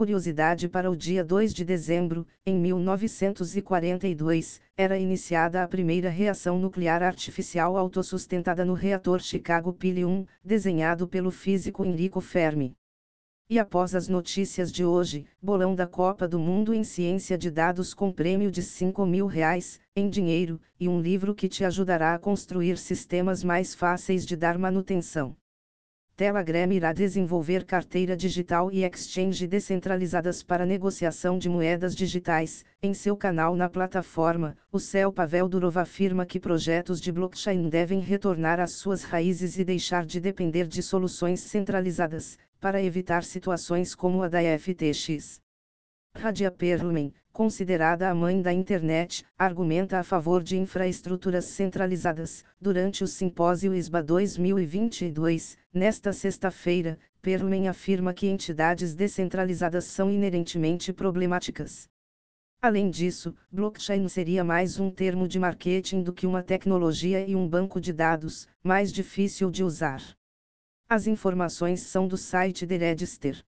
Curiosidade para o dia 2 de dezembro, em 1942, era iniciada a primeira reação nuclear artificial autossustentada no reator Chicago Pile 1, desenhado pelo físico Enrico Fermi. E após as notícias de hoje, bolão da Copa do Mundo em Ciência de Dados com prêmio de 5 mil reais, em dinheiro, e um livro que te ajudará a construir sistemas mais fáceis de dar manutenção. Telegram irá desenvolver carteira digital e exchange descentralizadas para negociação de moedas digitais. Em seu canal na plataforma, o Céu Pavel Durov afirma que projetos de blockchain devem retornar às suas raízes e deixar de depender de soluções centralizadas, para evitar situações como a da FTX. Radia Perlman, considerada a mãe da internet, argumenta a favor de infraestruturas centralizadas. Durante o simpósio ISBA 2022, nesta sexta-feira, Perlman afirma que entidades descentralizadas são inerentemente problemáticas. Além disso, blockchain seria mais um termo de marketing do que uma tecnologia e um banco de dados, mais difícil de usar. As informações são do site The Register.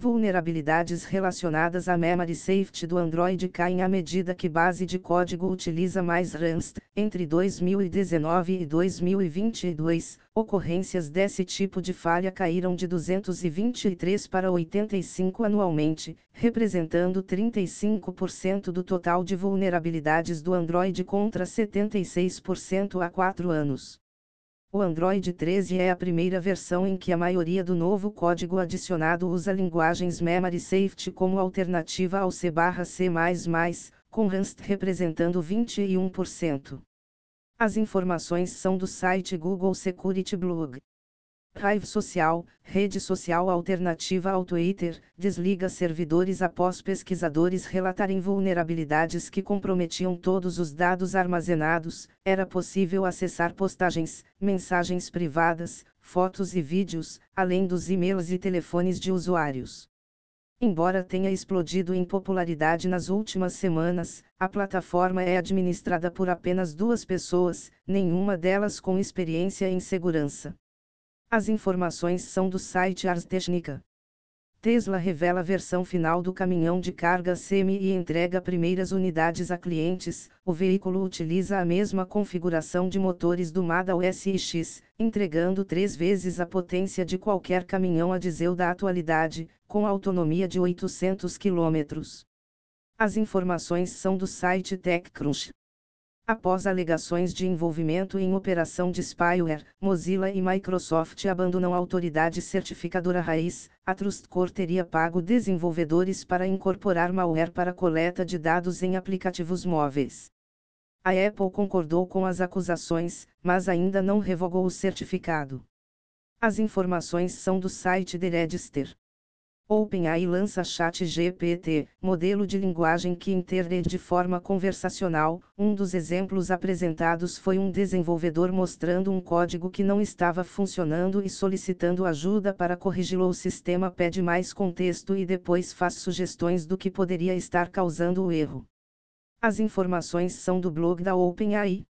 Vulnerabilidades relacionadas à memory safety do Android caem à medida que base de código utiliza mais Rust. Entre 2019 e 2022, ocorrências desse tipo de falha caíram de 223 para 85 anualmente, representando 35% do total de vulnerabilidades do Android contra 76% há 4 anos. O Android 13 é a primeira versão em que a maioria do novo código adicionado usa linguagens Memory Safety como alternativa ao C/C++, com Rust representando 21%. As informações são do site Google Security Blog. Hive Social, rede social alternativa ao Twitter, desliga servidores após pesquisadores relatarem vulnerabilidades que comprometiam todos os dados armazenados. Era possível acessar postagens, mensagens privadas, fotos e vídeos, além dos e-mails e telefones de usuários. Embora tenha explodido em popularidade nas últimas semanas, a plataforma é administrada por apenas duas pessoas, nenhuma delas com experiência em segurança. As informações são do site Ars Technica. Tesla revela a versão final do caminhão de carga semi e entrega primeiras unidades a clientes. O veículo utiliza a mesma configuração de motores do Model S e X, entregando três vezes a potência de qualquer caminhão a diesel da atualidade, com autonomia de 800 km. As informações são do site TechCrunch. Após alegações de envolvimento em operação de spyware, Mozilla e Microsoft abandonam a autoridade certificadora raiz. A TrustCore teria pago desenvolvedores para incorporar malware para coleta de dados em aplicativos móveis. A Apple concordou com as acusações, mas ainda não revogou o certificado. As informações são do site The Register. OpenAI lança ChatGPT, modelo de linguagem que interage de forma conversacional. Um dos exemplos apresentados foi um desenvolvedor mostrando um código que não estava funcionando e solicitando ajuda para corrigi-lo. O sistema pede mais contexto e depois faz sugestões do que poderia estar causando o erro. As informações são do blog da OpenAI.